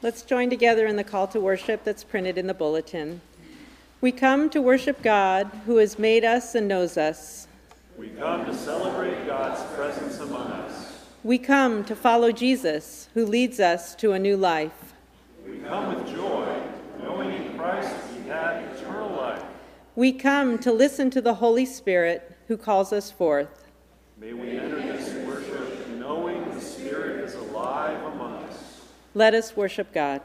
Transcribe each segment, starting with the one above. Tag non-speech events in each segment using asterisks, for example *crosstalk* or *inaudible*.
Let's join together in the call to worship that's printed in the bulletin. We come to worship God who has made us and knows us. We come to celebrate God's presence among us. We come to follow Jesus who leads us to a new life. We come with joy, knowing in Christ we have eternal life. We come to listen to the Holy Spirit who calls us forth. May we enter this worship knowing the Spirit is alive among us. Let us worship God.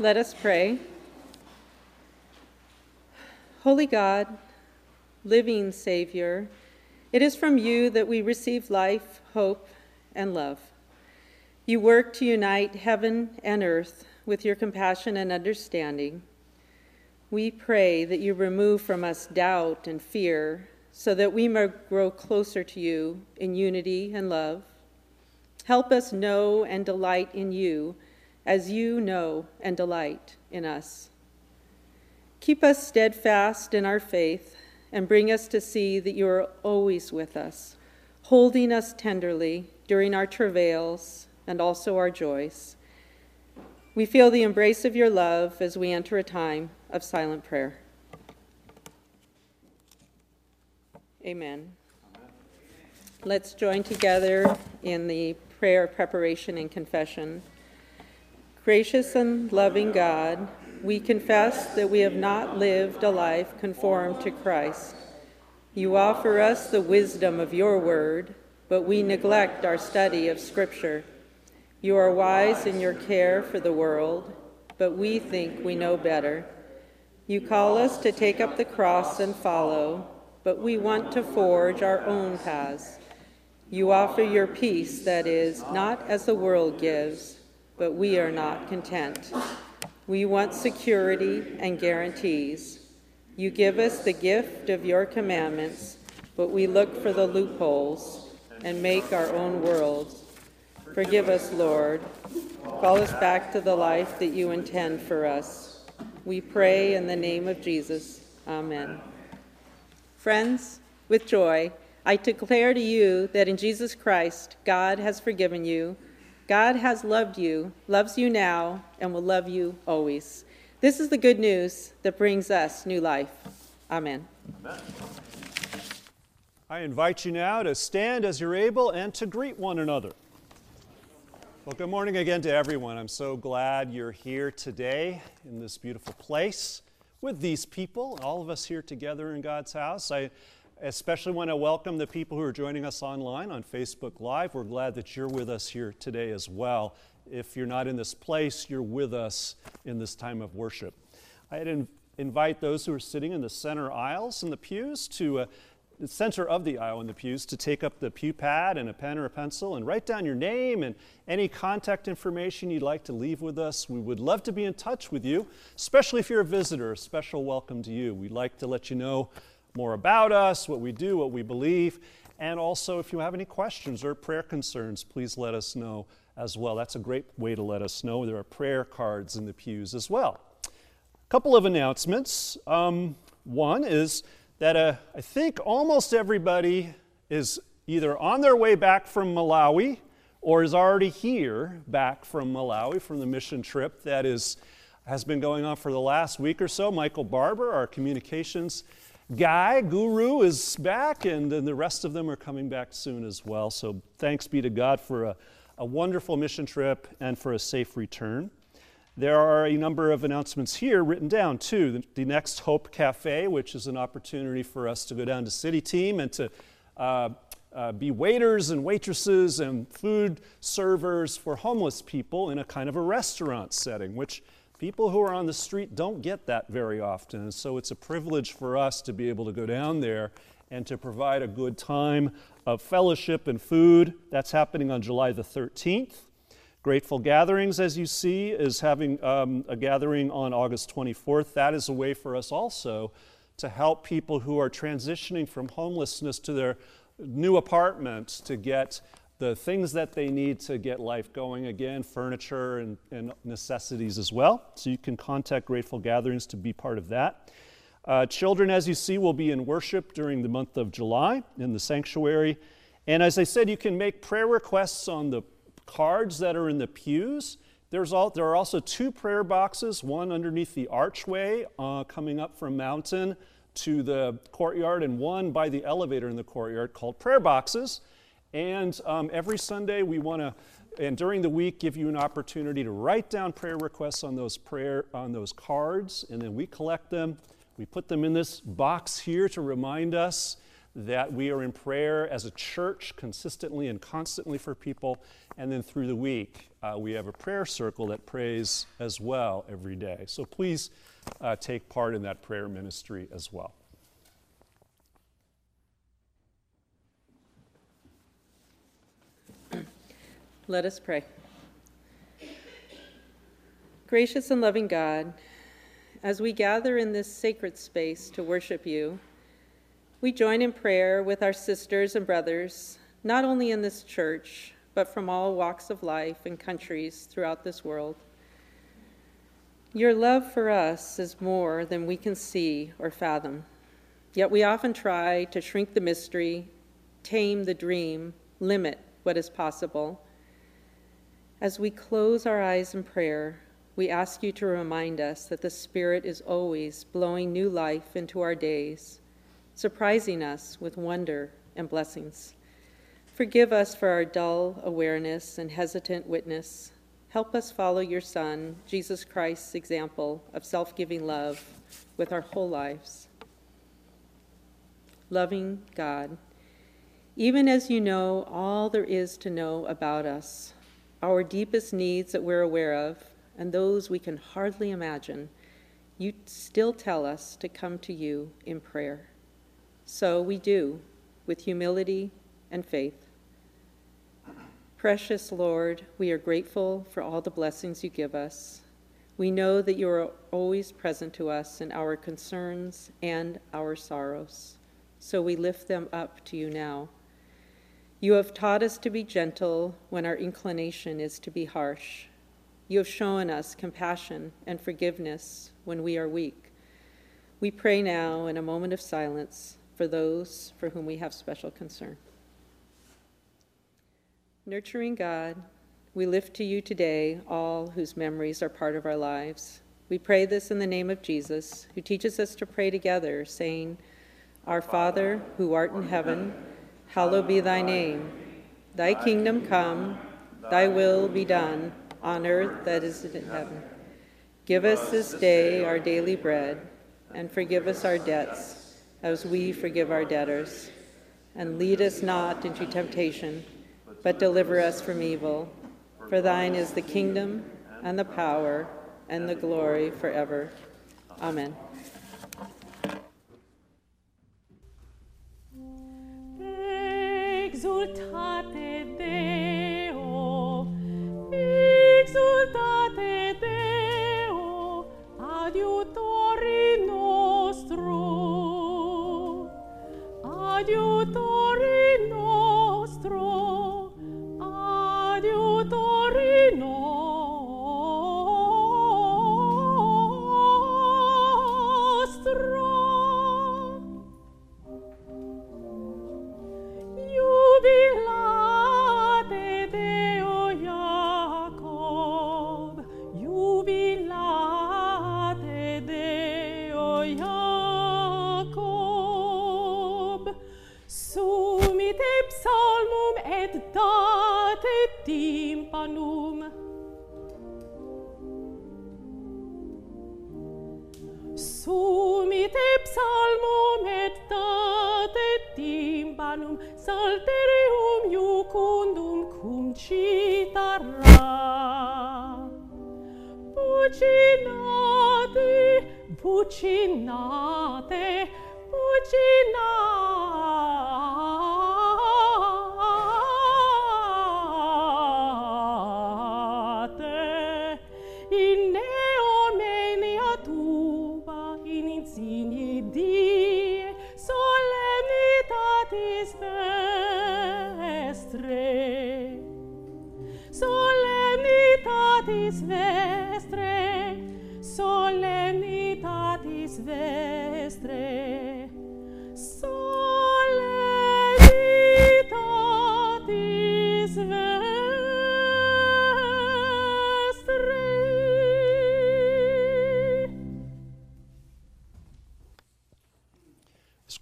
Let us pray. Holy God, living Savior, it is from you that we receive life, hope, and love. You work to unite heaven and earth with your compassion and understanding. We pray that you remove from us doubt and fear so that we may grow closer to you in unity and love. Help us know and delight in you as you know and delight in us. Keep us steadfast in our faith and bring us to see that you are always with us, holding us tenderly during our travails and also our joys. We feel the embrace of your love as we enter a time of silent prayer. Amen. Let's join together in the prayer of preparation and confession. Gracious and loving God, we confess that we have not lived a life conformed to Christ. You offer us the wisdom of your word, but we neglect our study of Scripture. You are wise in your care for the world, but we think we know better. You call us to take up the cross and follow, but we want to forge our own paths. You offer your peace that is not as the world gives but we are not content. We want security and guarantees. You give us the gift of your commandments, but we look for the loopholes and make our own worlds. Forgive us, Lord. Call us back to the life that you intend for us. We pray in the name of Jesus. Amen. Friends, with joy, I declare to you that in Jesus Christ, God has forgiven you God has loved you, loves you now, and will love you always. This is the good news that brings us new life. Amen. Amen. I invite you now to stand as you're able and to greet one another. Well, good morning again to everyone. I'm so glad you're here today in this beautiful place with these people, all of us here together in God's house. I especially want to welcome the people who are joining us online on Facebook Live. We're glad that you're with us here today as well. If you're not in this place, you're with us in this time of worship. I'd in- invite those who are sitting in the center aisles in the pews to uh, the center of the aisle in the pews to take up the pew pad and a pen or a pencil and write down your name and any contact information you'd like to leave with us. We would love to be in touch with you, especially if you're a visitor. A special welcome to you. We'd like to let you know more about us, what we do, what we believe. And also, if you have any questions or prayer concerns, please let us know as well. That's a great way to let us know. There are prayer cards in the pews as well. A couple of announcements. Um, one is that uh, I think almost everybody is either on their way back from Malawi or is already here back from Malawi from the mission trip that is, has been going on for the last week or so. Michael Barber, our communications Guy, Guru, is back, and then the rest of them are coming back soon as well. So thanks be to God for a, a wonderful mission trip and for a safe return. There are a number of announcements here written down too. The, the, next Hope Cafe, which is an opportunity for us to go down to City Team and to uh, uh, be waiters and waitresses and food servers for homeless people in a kind of a restaurant setting, which People who are on the street don't get that very often, and so it's a privilege for us to be able to go down there and to provide a good time of fellowship and food. That's happening on July the 13th. Grateful Gatherings, as you see, is having um, a gathering on August 24th. That is a way for us also to help people who are transitioning from homelessness to their new apartments to get the things that they need to get life going again, furniture and, and necessities as well. So you can contact Grateful Gatherings to be part of that. Uh, children, as you see, will be in worship during the month of July in the sanctuary. And as I said, you can make prayer requests on the cards that are in the pews. There's all, there are also two prayer boxes, one underneath the archway uh, coming up from Mountain to the courtyard, and one by the elevator in the courtyard called prayer boxes. And um, every Sunday, we want to, and during the week, give you an opportunity to write down prayer requests on those prayer on those cards, and then we collect them. We put them in this box here to remind us that we are in prayer as a church consistently and constantly for people. And then through the week, uh, we have a prayer circle that prays as well every day. So please uh, take part in that prayer ministry as well. Let us pray. Gracious and loving God, as we gather in this sacred space to worship you, we join in prayer with our sisters and brothers, not only in this church, but from all walks of life and countries throughout this world. Your love for us is more than we can see or fathom. Yet we often try to shrink the mystery, tame the dream, limit what is possible as we close our eyes in prayer, we ask you to remind us that the Spirit is always blowing new life into our days, surprising us with wonder and blessings. Forgive us for our dull awareness and hesitant witness. Help us follow your Son, Jesus Christ's example of self giving love with our whole lives. Loving God, even as you know all there is to know about us, our deepest needs that we're aware of, and those we can hardly imagine, you still tell us to come to you in prayer. So we do, with humility and faith. Precious Lord, we are grateful for all the blessings you give us. We know that you are always present to us in our concerns and our sorrows. So we lift them up to you now. You have taught us to be gentle when our inclination is to be harsh. You have shown us compassion and forgiveness when we are weak. We pray now in a moment of silence for those for whom we have special concern. Nurturing God, We lift to you today all whose memories are part of our lives. We pray this in the name of Jesus, who teaches us to pray together, saying, Our Father, who art in heaven, hallowed be thy name. Thy kingdom come, thy will be done, on earth that is in heaven. Give us this day our daily bread, and forgive us our debts, as we forgive our debtors. And lead us not into temptation, but deliver us from evil. For thine is the kingdom, and the power, and the glory forever. Amen. Exultate Deo, exultate Deo, adiutori nostro, adiutori nostro, psalmum et date timbanum salterium iucundum cum citara. Bucinate, bucinate, bucinate,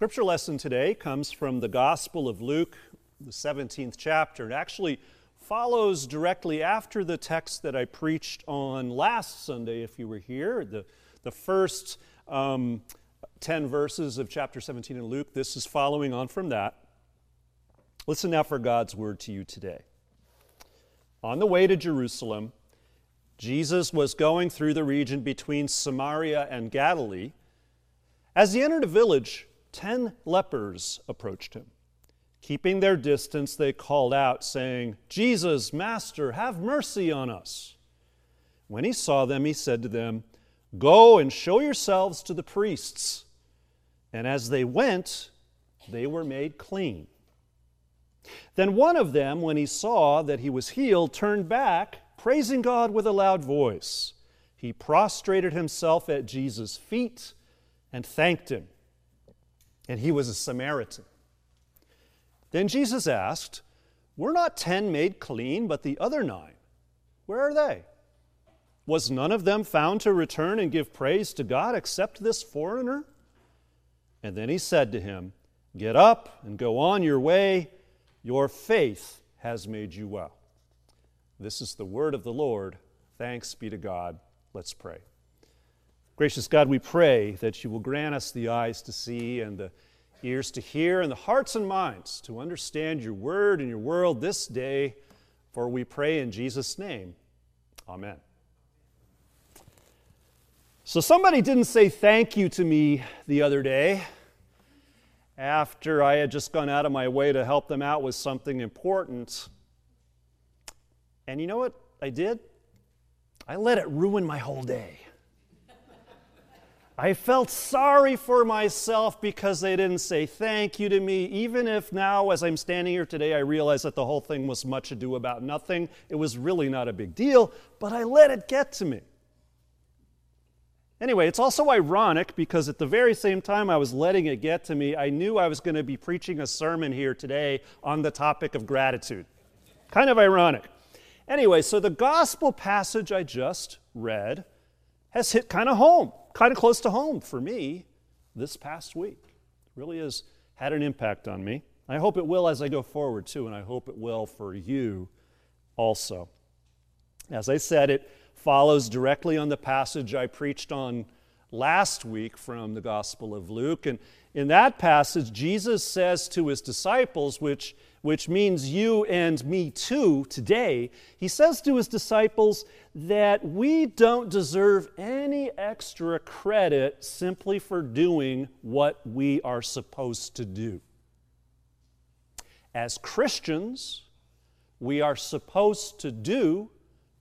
scripture lesson today comes from the Gospel of Luke, the 17th chapter. It actually follows directly after the text that I preached on last Sunday, if you were here, the, the first um, 10 verses of chapter 17 in Luke. This is following on from that. Listen now for God's word to you today. On the way to Jerusalem, Jesus was going through the region between Samaria and Galilee. As he entered a village, ten lepers approached him. Keeping their distance, they called out, saying, Jesus, Master, have mercy on us. When he saw them, he said to them, Go and show yourselves to the priests. And as they went, they were made clean. Then one of them, when he saw that he was healed, turned back, praising God with a loud voice. He prostrated himself at Jesus' feet and thanked him. And he was a Samaritan. Then Jesus asked, Were not ten made clean, but the other nine? Where are they? Was none of them found to return and give praise to God except this foreigner? And then he said to him, Get up and go on your way. Your faith has made you well. This is the word of the Lord. Thanks be to God. Let's pray. Gracious God, we pray that you will grant us the eyes to see and the ears to hear and the hearts and minds to understand your word and your world this day, for we pray in Jesus' name. Amen. So, somebody didn't say thank you to me the other day after I had just gone out of my way to help them out with something important. And you know what I did? I let it ruin my whole day. I felt sorry for myself because they didn't say thank you to me, even if now, as I'm standing here today, I realize that the whole thing was much ado about nothing. It was really not a big deal, but I let it get to me. Anyway, it's also ironic because at the very same time I was letting it get to me, I knew I was going to be preaching a sermon here today on the topic of gratitude. Kind of ironic. Anyway, so the gospel passage I just read has hit kind of home, kind of close to home for me this past week. It really has had an impact on me. I hope it will as I go forward too, and I hope it will for you also. As I said, it follows directly on the passage I preached on last week from the Gospel of Luke. And in that passage, Jesus says to his disciples, which, which means you and me too today, he says to his disciples that we don't deserve any extra credit simply for doing what we are supposed to do. As Christians, we are supposed to do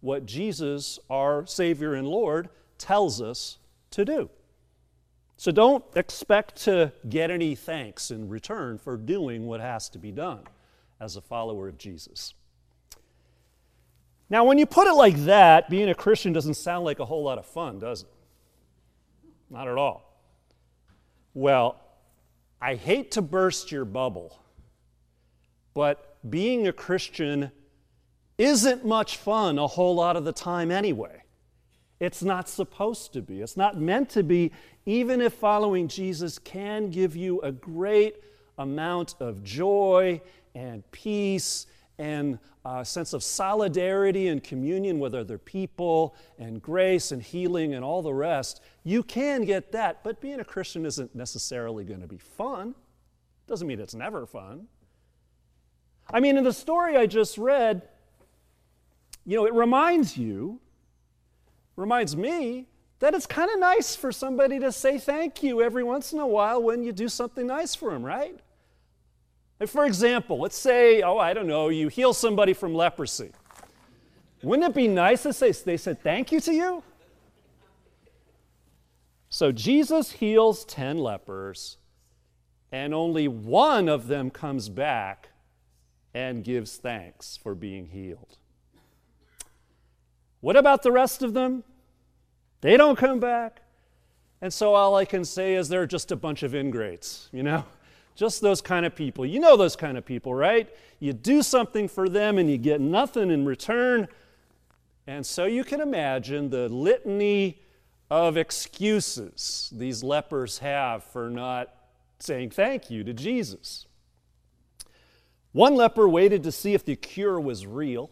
what Jesus, our Savior and Lord, tells us to do. So don't expect to get any thanks in return for doing what has to be done as a follower of Jesus. Now, when you put it like that, being a Christian doesn't sound like a whole lot of fun, does it? Not at all. Well, I hate to burst your bubble, but being a Christian isn't much fun a whole lot of the time anyway. It's not supposed to be. It's not meant to be, even if following Jesus can give you a great amount of joy and peace and a sense of solidarity and communion with other people and grace and healing and all the rest. You can get that, but being a Christian isn't necessarily going to be fun. Doesn't mean it's never fun. I mean, in the story I just read, you know, it reminds you reminds me that it's kind of nice for somebody to say thank you every once in a while when you do something nice for them, right? For example, let's say, oh, I don't know, you heal somebody from leprosy. Wouldn't it be nice if they, they said thank you to you? So Jesus heals 10 lepers, and only one of them comes back and gives thanks for being healed. What about the rest of them? They don't come back. And so all I can say is they're just a bunch of ingrates, you know? Just those kind of people. You know those kind of people, right? You do something for them and you get nothing in return. And so you can imagine the litany of excuses these lepers have for not saying thank you to Jesus. One leper waited to see if the cure was real.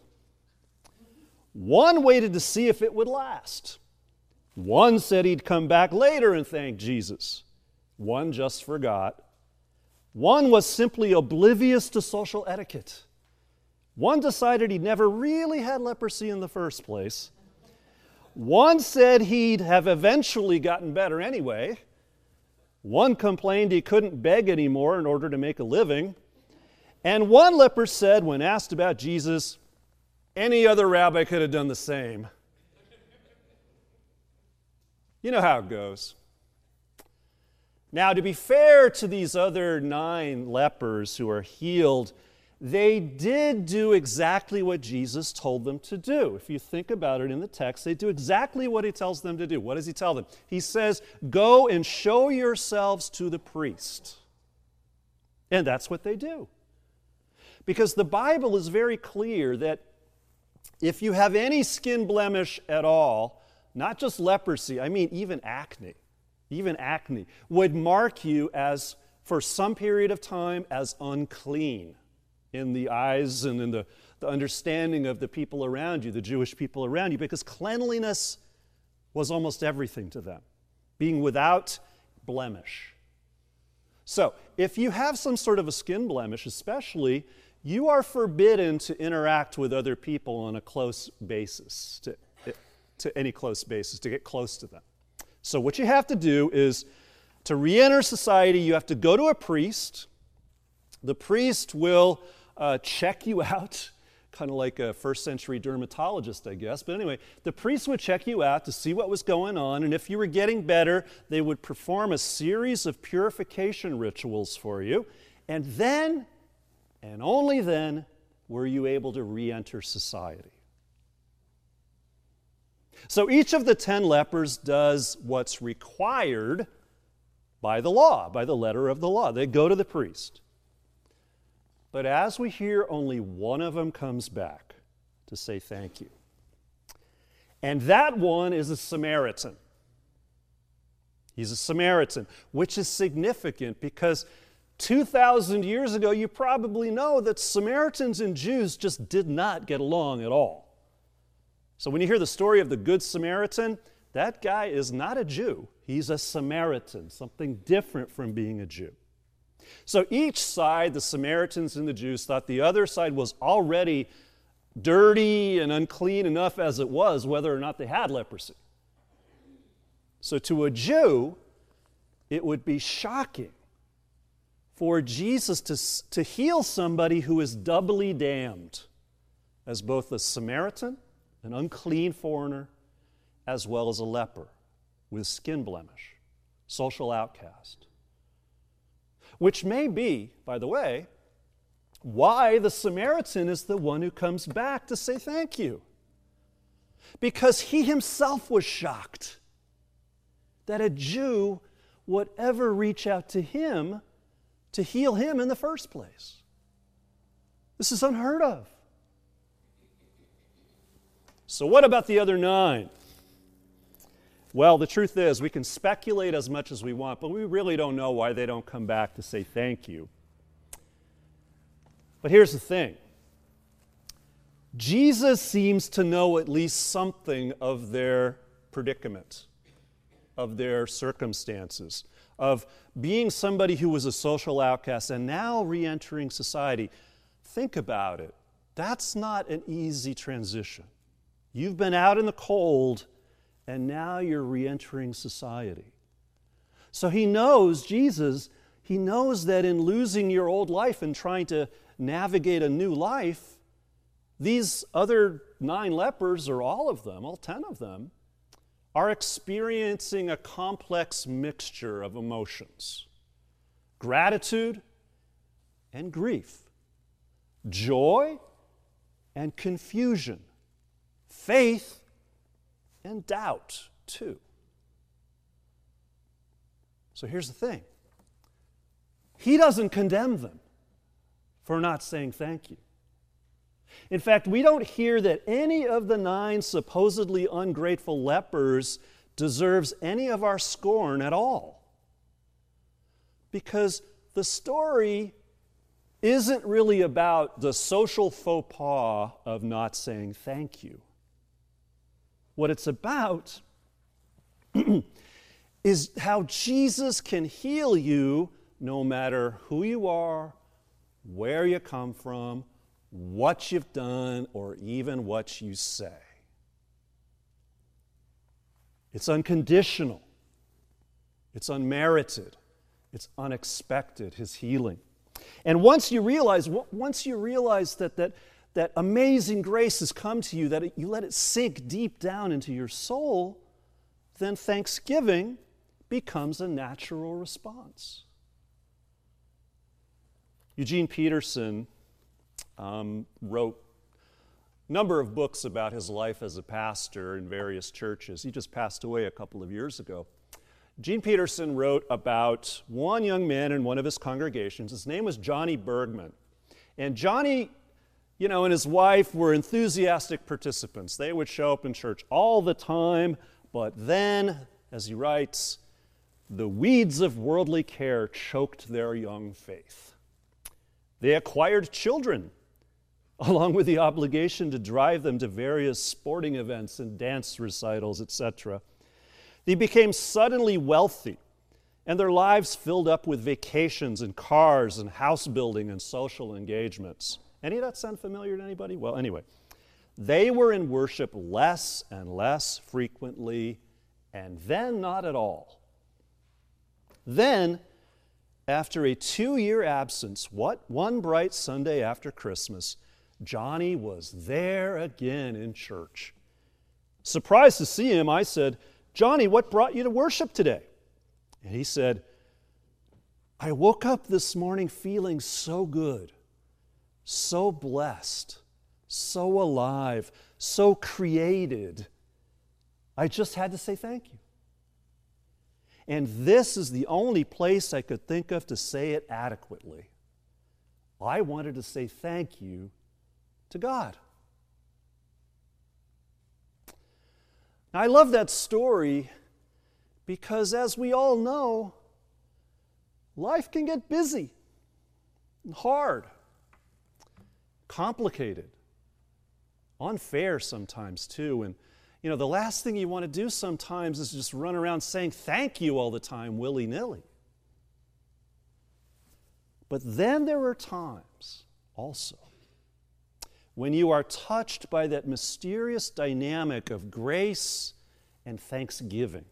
One waited to see if it would last. One said he'd come back later and thank Jesus. One just forgot. One was simply oblivious to social etiquette. One decided he'd never really had leprosy in the first place. One said he'd have eventually gotten better anyway. One complained he couldn't beg anymore in order to make a living. And one leper said, when asked about Jesus, any other rabbi could have done the same. You know how it goes. Now, to be fair to these other nine lepers who are healed, they did do exactly what Jesus told them to do. If you think about it in the text, they do exactly what he tells them to do. What does he tell them? He says, Go and show yourselves to the priest. And that's what they do. Because the Bible is very clear that if you have any skin blemish at all, not just leprosy, I mean even acne, even acne, would mark you as, for some period of time, as unclean in the eyes and in the, the understanding of the people around you, the Jewish people around you, because cleanliness was almost everything to them, being without blemish. So, if you have some sort of a skin blemish, especially, you are forbidden to interact with other people on a close basis, to, to any close basis, to get close to them. So, what you have to do is to re enter society, you have to go to a priest. The priest will uh, check you *laughs* out, kind of like a first century dermatologist, I guess. But anyway, the priest would check you out to see what was going on, and if you were getting better, they would perform a series of purification rituals for you. And then and only then were you able to re enter society. So each of the ten lepers does what's required by the law, by the letter of the law. They go to the priest. But as we hear, only one of them comes back. to say thank you. And that one is a Samaritan. He's a Samaritan, which is significant because 2,000 years ago, you probably know that Samaritans and Jews just did not get along at all. So when you hear the story of the Good Samaritan, that guy is not a Jew. He's a Samaritan, something different from being a Jew. So each side, the Samaritans and the Jews, thought the other side was already dirty and unclean enough as it was, whether or not they had leprosy. So to a Jew, it would be shocking for Jesus to, to heal somebody who is doubly damned as both a Samaritan, an unclean foreigner, as well as a leper with skin blemish, social outcast. Which may be, by the way, why the Samaritan is the one who comes back to say thank you. Because he himself was shocked that a Jew would ever reach out to him to heal him in the first place. This is unheard of. So, what about the other nine? Well, the truth is, we can speculate as much as we want, but we really don't know why they don't come back to say thank you. But here's the thing Jesus seems to know at least something of their predicament, of their circumstances, of being somebody who was a social outcast and now re entering society. Think about it. That's not an easy transition. You've been out in the cold and now you're re entering society. So he knows, Jesus, he knows that in losing your old life and trying to navigate a new life, these other nine lepers, or all of them, all ten of them, are experiencing a complex mixture of emotions gratitude and grief, joy and confusion, faith and doubt, too. So here's the thing He doesn't condemn them for not saying thank you. In fact, we don't hear that any of the nine supposedly ungrateful lepers deserves any of our scorn at all. Because the story isn't really about the social faux pas of not saying thank you. What it's about *clears throat* is how Jesus can heal you no matter who you are, where you come from, what you've done, or even what you say. It's unconditional, it's unmerited, it's unexpected, his healing. And once you realize, once you realize that, that, that amazing grace has come to you, that you let it sink deep down into your soul, then thanksgiving becomes a natural response. Eugene Peterson um, wrote a number of books about his life as a pastor in various churches. He just passed away a couple of years ago. Gene Peterson wrote about one young man in one of his congregations. His name was Johnny Bergman. And Johnny, you know, and his wife were enthusiastic participants. They would show up in church all the time, but then, as he writes, the weeds of worldly care choked their young faith. They acquired children, *laughs* along with the obligation to drive them to various sporting events and dance recitals, etc. They became suddenly wealthy, and their lives filled up with vacations and cars and house building and social engagements. Any of that sound familiar to anybody? Well, anyway, they were in worship less and less frequently, and then not at all. Then after a two year absence, what one bright Sunday after Christmas, Johnny was there again in church. Surprised to see him, I said, Johnny, what brought you to worship today? And he said, I woke up this morning feeling so good, so blessed, so alive, so created. I just had to say thank you. And this is the only place I could think of to say it adequately. I wanted to say thank you to God. Now, I love that story because, as we all know, life can get busy and hard, complicated, unfair sometimes, too. And, you know, the last thing you want to do sometimes is just run around saying thank you all the time willy nilly. But then there are times also when you are touched by that mysterious dynamic of grace and thanksgiving.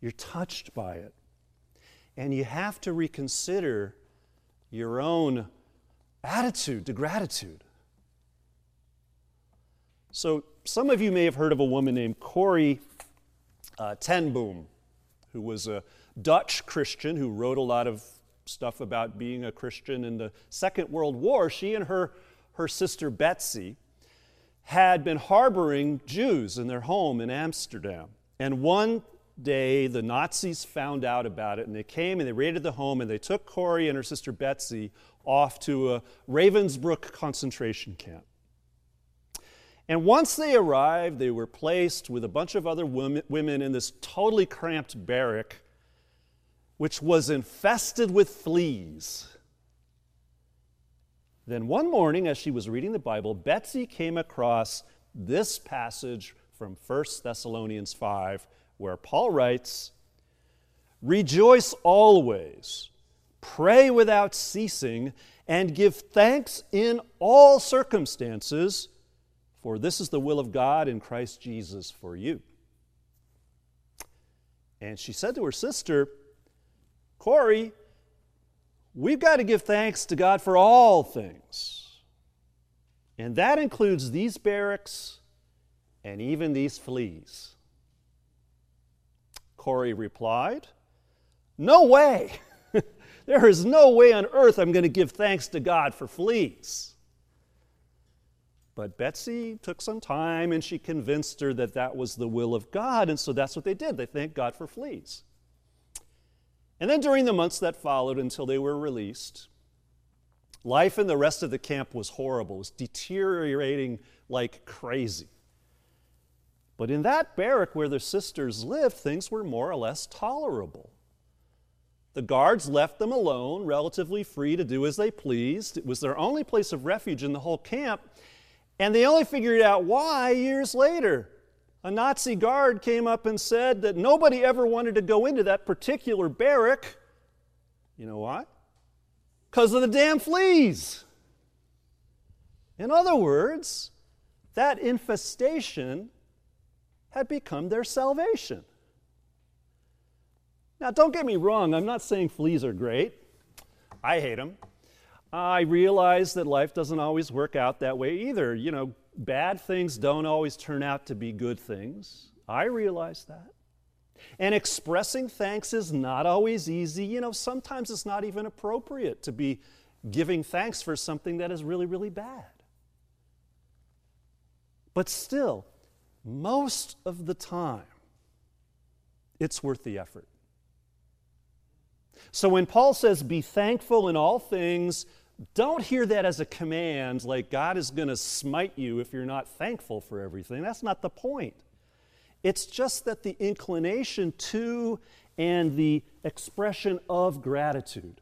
You're touched by it. And you have to reconsider your own attitude to gratitude. So, some of you may have heard of a woman named Corrie uh, ten Boom, who was a Dutch Christian who wrote a lot of stuff about being a Christian in the Second World War. She and her, her sister Betsy had been harboring Jews in their home in Amsterdam. And one day the Nazis found out about it and they came and they raided the home and they took Corrie and her sister Betsy off to a Ravensbrück concentration camp. And once they arrived, they were placed with a bunch of other women in this totally cramped barrack, which was infested with fleas. Then one morning, as she was reading the Bible, Betsy came across this passage from 1 Thessalonians 5, where Paul writes, Rejoice always, pray without ceasing, and give thanks in all circumstances, for this is the will of God in Christ Jesus for you. And she said to her sister, Corrie, we've got to give thanks to God for all things. And that includes these barracks and even these fleas. Corrie replied, No way! *laughs* there is no way on earth I'm going to give thanks to God for fleas. But Betsy took some time and she convinced her that that was the will of God, and so that's what they did. They thanked God for fleas. And then during the months that followed until they were released, life in the rest of the camp was horrible, it was deteriorating like crazy. But in that barrack where the sisters lived, things were more or less tolerable. The guards left them alone, relatively free to do as they pleased. It was their only place of refuge in the whole camp, and they only figured out why years later. A Nazi guard came up and said that nobody ever wanted to go into that particular barrack. You know why? Because of the damn fleas. In other words, that infestation had become their salvation. Now, don't get me wrong, I'm not saying fleas are great. I hate them. I realize that life doesn't always work out that way either. You know, bad things don't always turn out to be good things. I realize that. And expressing thanks is not always easy. You know, sometimes it's not even appropriate to be giving thanks for something that is really, really bad. But still, most of the time, it's worth the effort. So when Paul says, be thankful in all things, don't hear that as a command like God is going to smite you if you're not thankful for everything. That's not the point. It's just that the inclination to and the expression of gratitude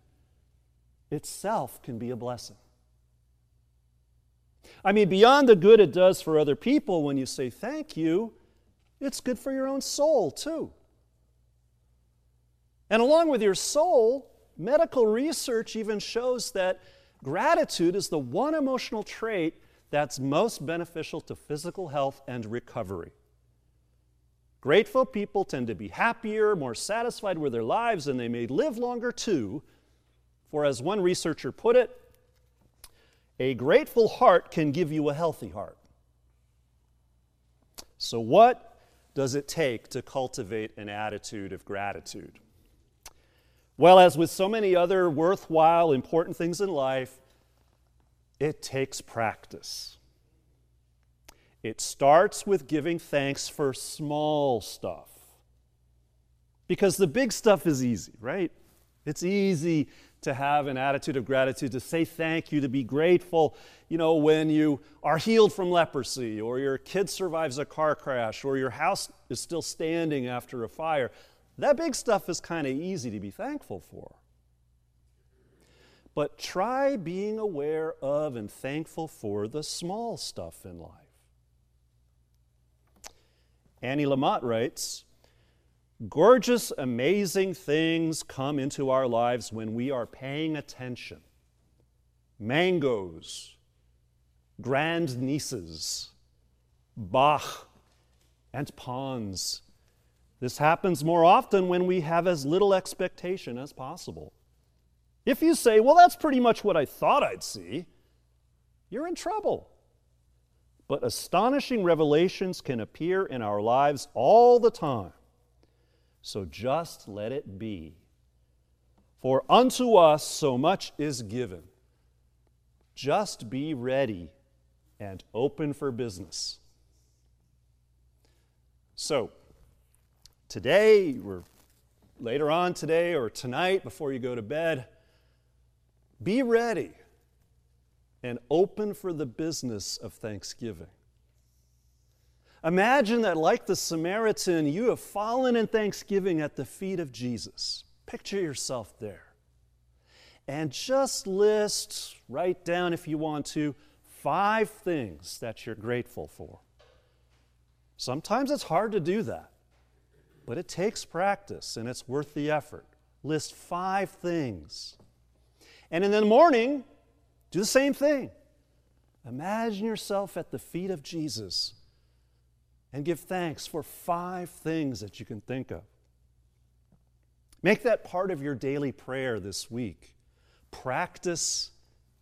itself can be a blessing. I mean, beyond the good it does for other people when you say thank you, it's good for your own soul too. And along with your soul, medical research even shows that gratitude is the one emotional trait that's most beneficial to physical health and recovery. Grateful people tend to be happier, more satisfied with their lives, and they may live longer too. For as one researcher put it, a grateful heart can give you a healthy heart. So, what does it take to cultivate an attitude of gratitude? Well, as with so many other worthwhile, important things in life, it takes practice. It starts with giving thanks for small stuff. Because the big stuff is easy, right? It's easy to have an attitude of gratitude, to say thank you, to be grateful, you know, when you are healed from leprosy, or your kid survives a car crash, or your house is still standing after a fire. That big stuff is kind of easy to be thankful for. But try being aware of and thankful for the small stuff in life. Annie Lamott writes Gorgeous, amazing things come into our lives when we are paying attention. Mangoes, grand nieces, Bach, and ponds. This happens more often when we have as little expectation as possible. If you say, well, that's pretty much what I thought I'd see, you're in trouble. But astonishing revelations can appear in our lives all the time. So just let it be. For unto us so much is given. Just be ready and open for business. So, today, or later on today, or tonight before you go to bed, be ready and open for the business of thanksgiving. Imagine that, like the Samaritan, you have fallen in thanksgiving at the feet of Jesus. Picture yourself there. And just list, write down if you want to, five things that you're grateful for. Sometimes it's hard to do that, but it takes practice and it's worth the effort. List five things and in the morning, do the same thing. Imagine yourself at the feet of Jesus and give thanks for five things that you can think of. Make that part of your daily prayer this week. Practice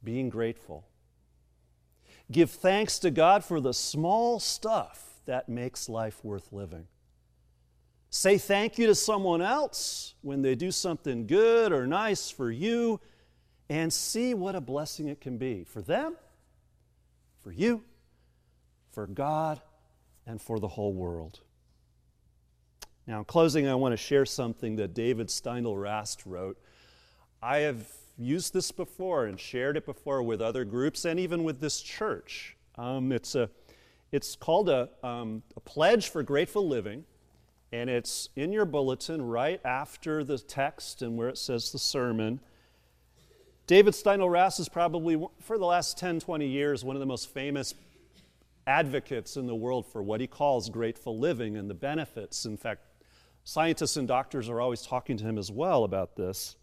being grateful. Give thanks to God for the small stuff that makes life worth living. Say thank you to someone else when they do something good or nice for you and see what a blessing it can be for them, for you, for God, and for the whole world. Now, in closing, I want to share something that David Steindl Rast wrote. I have used this before and shared it before with other groups and even with this church. Um, it's, a, it's called a, um, a Pledge for Grateful Living, and it's in your bulletin right after the text and where it says the sermon. David Steindl Rast is probably, for the last 10, 20 years, one of the most famous advocates in the world for what he calls grateful living and the benefits. In fact, scientists and doctors are always talking to him as well about this.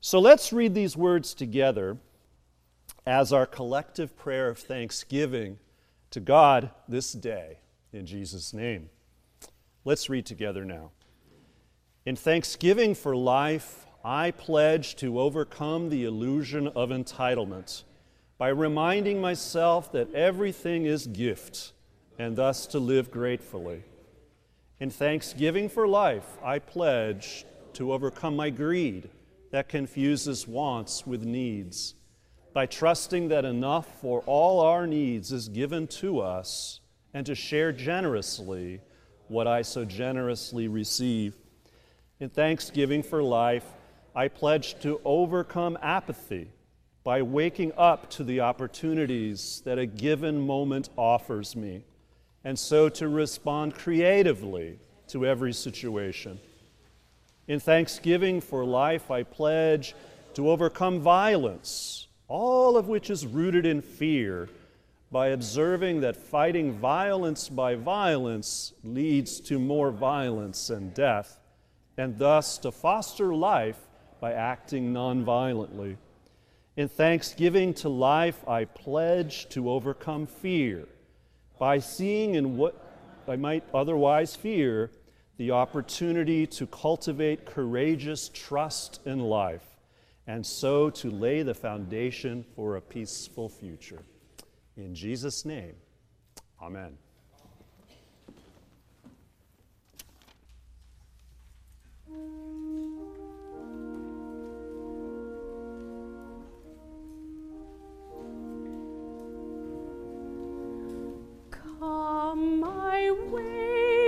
So let's read these words together as our collective prayer of thanksgiving to God this day in Jesus' name. Let's read together now. In thanksgiving for life, I pledge to overcome the illusion of entitlement by reminding myself that everything is gift and thus to live gratefully. In thanksgiving for life, I pledge to overcome my greed that confuses wants with needs by trusting that enough for all our needs is given to us and to share generously what I so generously receive. In thanksgiving for life, I pledge to overcome apathy by waking up to the opportunities that a given moment offers me, and so to respond creatively to every situation. In thanksgiving for life, I pledge to overcome violence, all of which is rooted in fear, by observing that fighting violence by violence leads to more violence and death, and thus to foster life by acting nonviolently. In thanksgiving to life, I pledge to overcome fear by seeing in what I might otherwise fear the opportunity to cultivate courageous trust in life and so to lay the foundation for a peaceful future. In Jesus' name, amen. My way,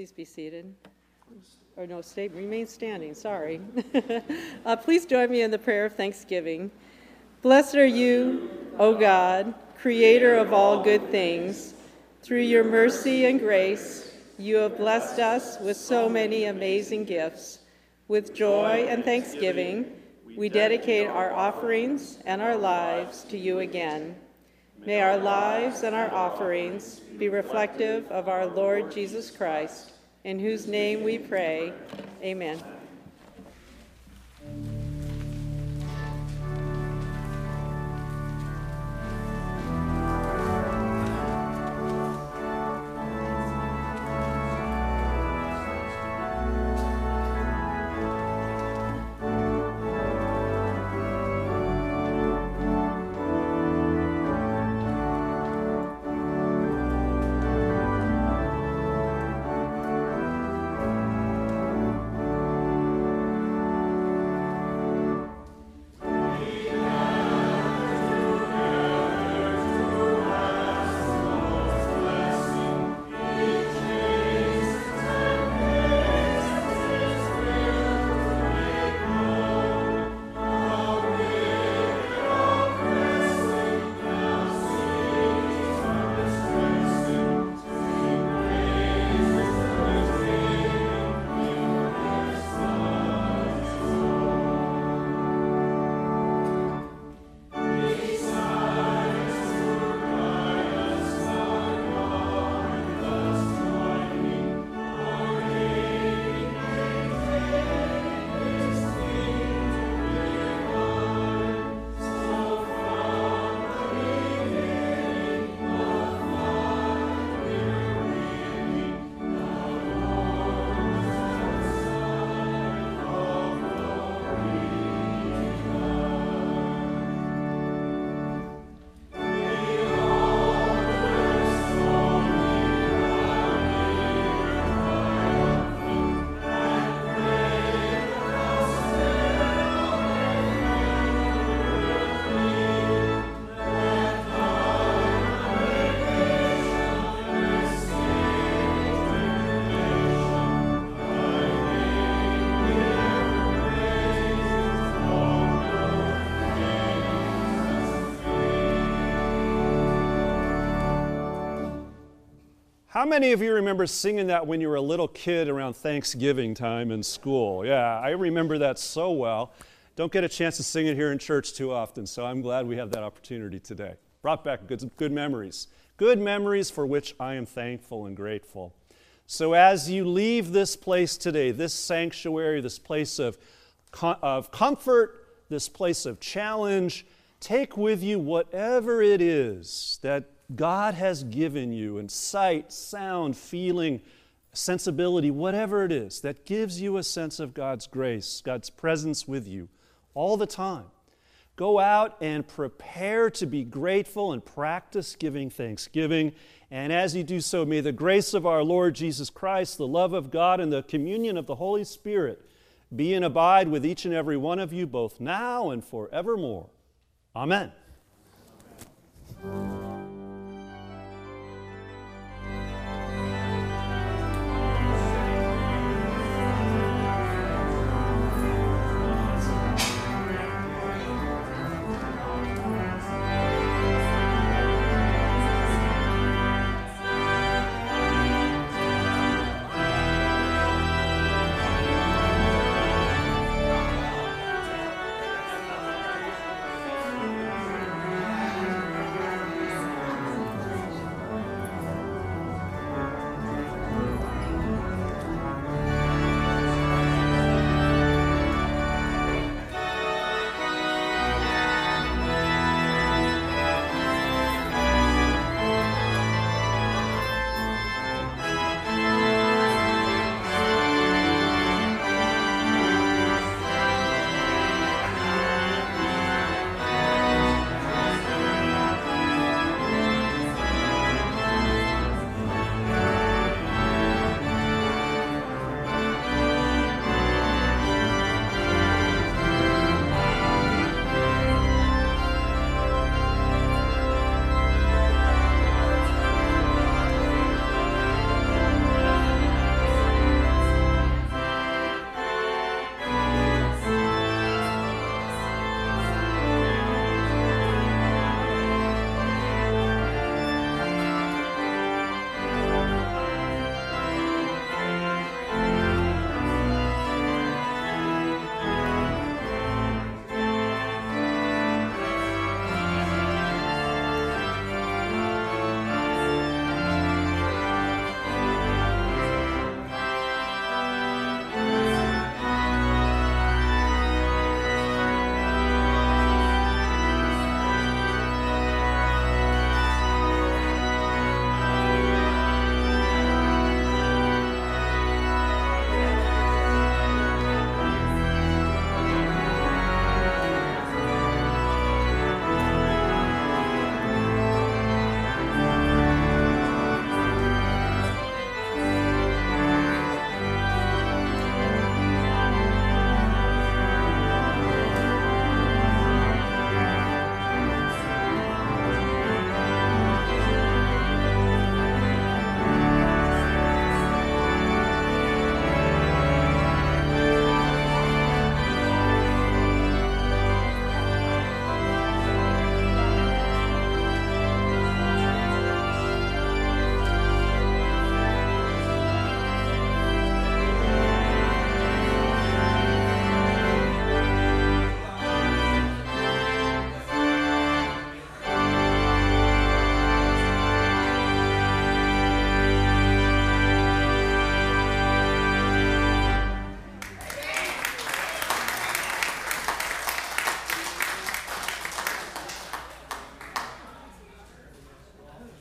Please be seated. Or no, stay, remain standing, sorry. *laughs* Uh, Please join me in the prayer of thanksgiving. Blessed are you, O God, creator of all good things. Through your mercy and grace, you have blessed us with so many amazing gifts. With joy and thanksgiving, we dedicate our offerings and our lives to you again. May our lives and our offerings be reflective of our Lord Jesus Christ, in whose name we pray. Amen. How many of you remember singing that when you were a little kid around Thanksgiving time in school? Yeah, I remember that so well. Don't get a chance to sing it here in church too often, so I'm glad we have that opportunity today. Brought back good, good memories. Good memories for which I am thankful and grateful. So, as you leave this place today, this sanctuary, this place of, of comfort, this place of challenge, take with you whatever it is that God has given you in sight, sound, feeling, sensibility, whatever it is that gives you a sense of God's grace, God's presence with you all the time. Go out and prepare to be grateful and practice giving thanksgiving. And as you do so, may the grace of our Lord Jesus Christ, the love of God, and the communion of the Holy Spirit be and abide with each and every one of you, both now and forevermore. Amen. Amen.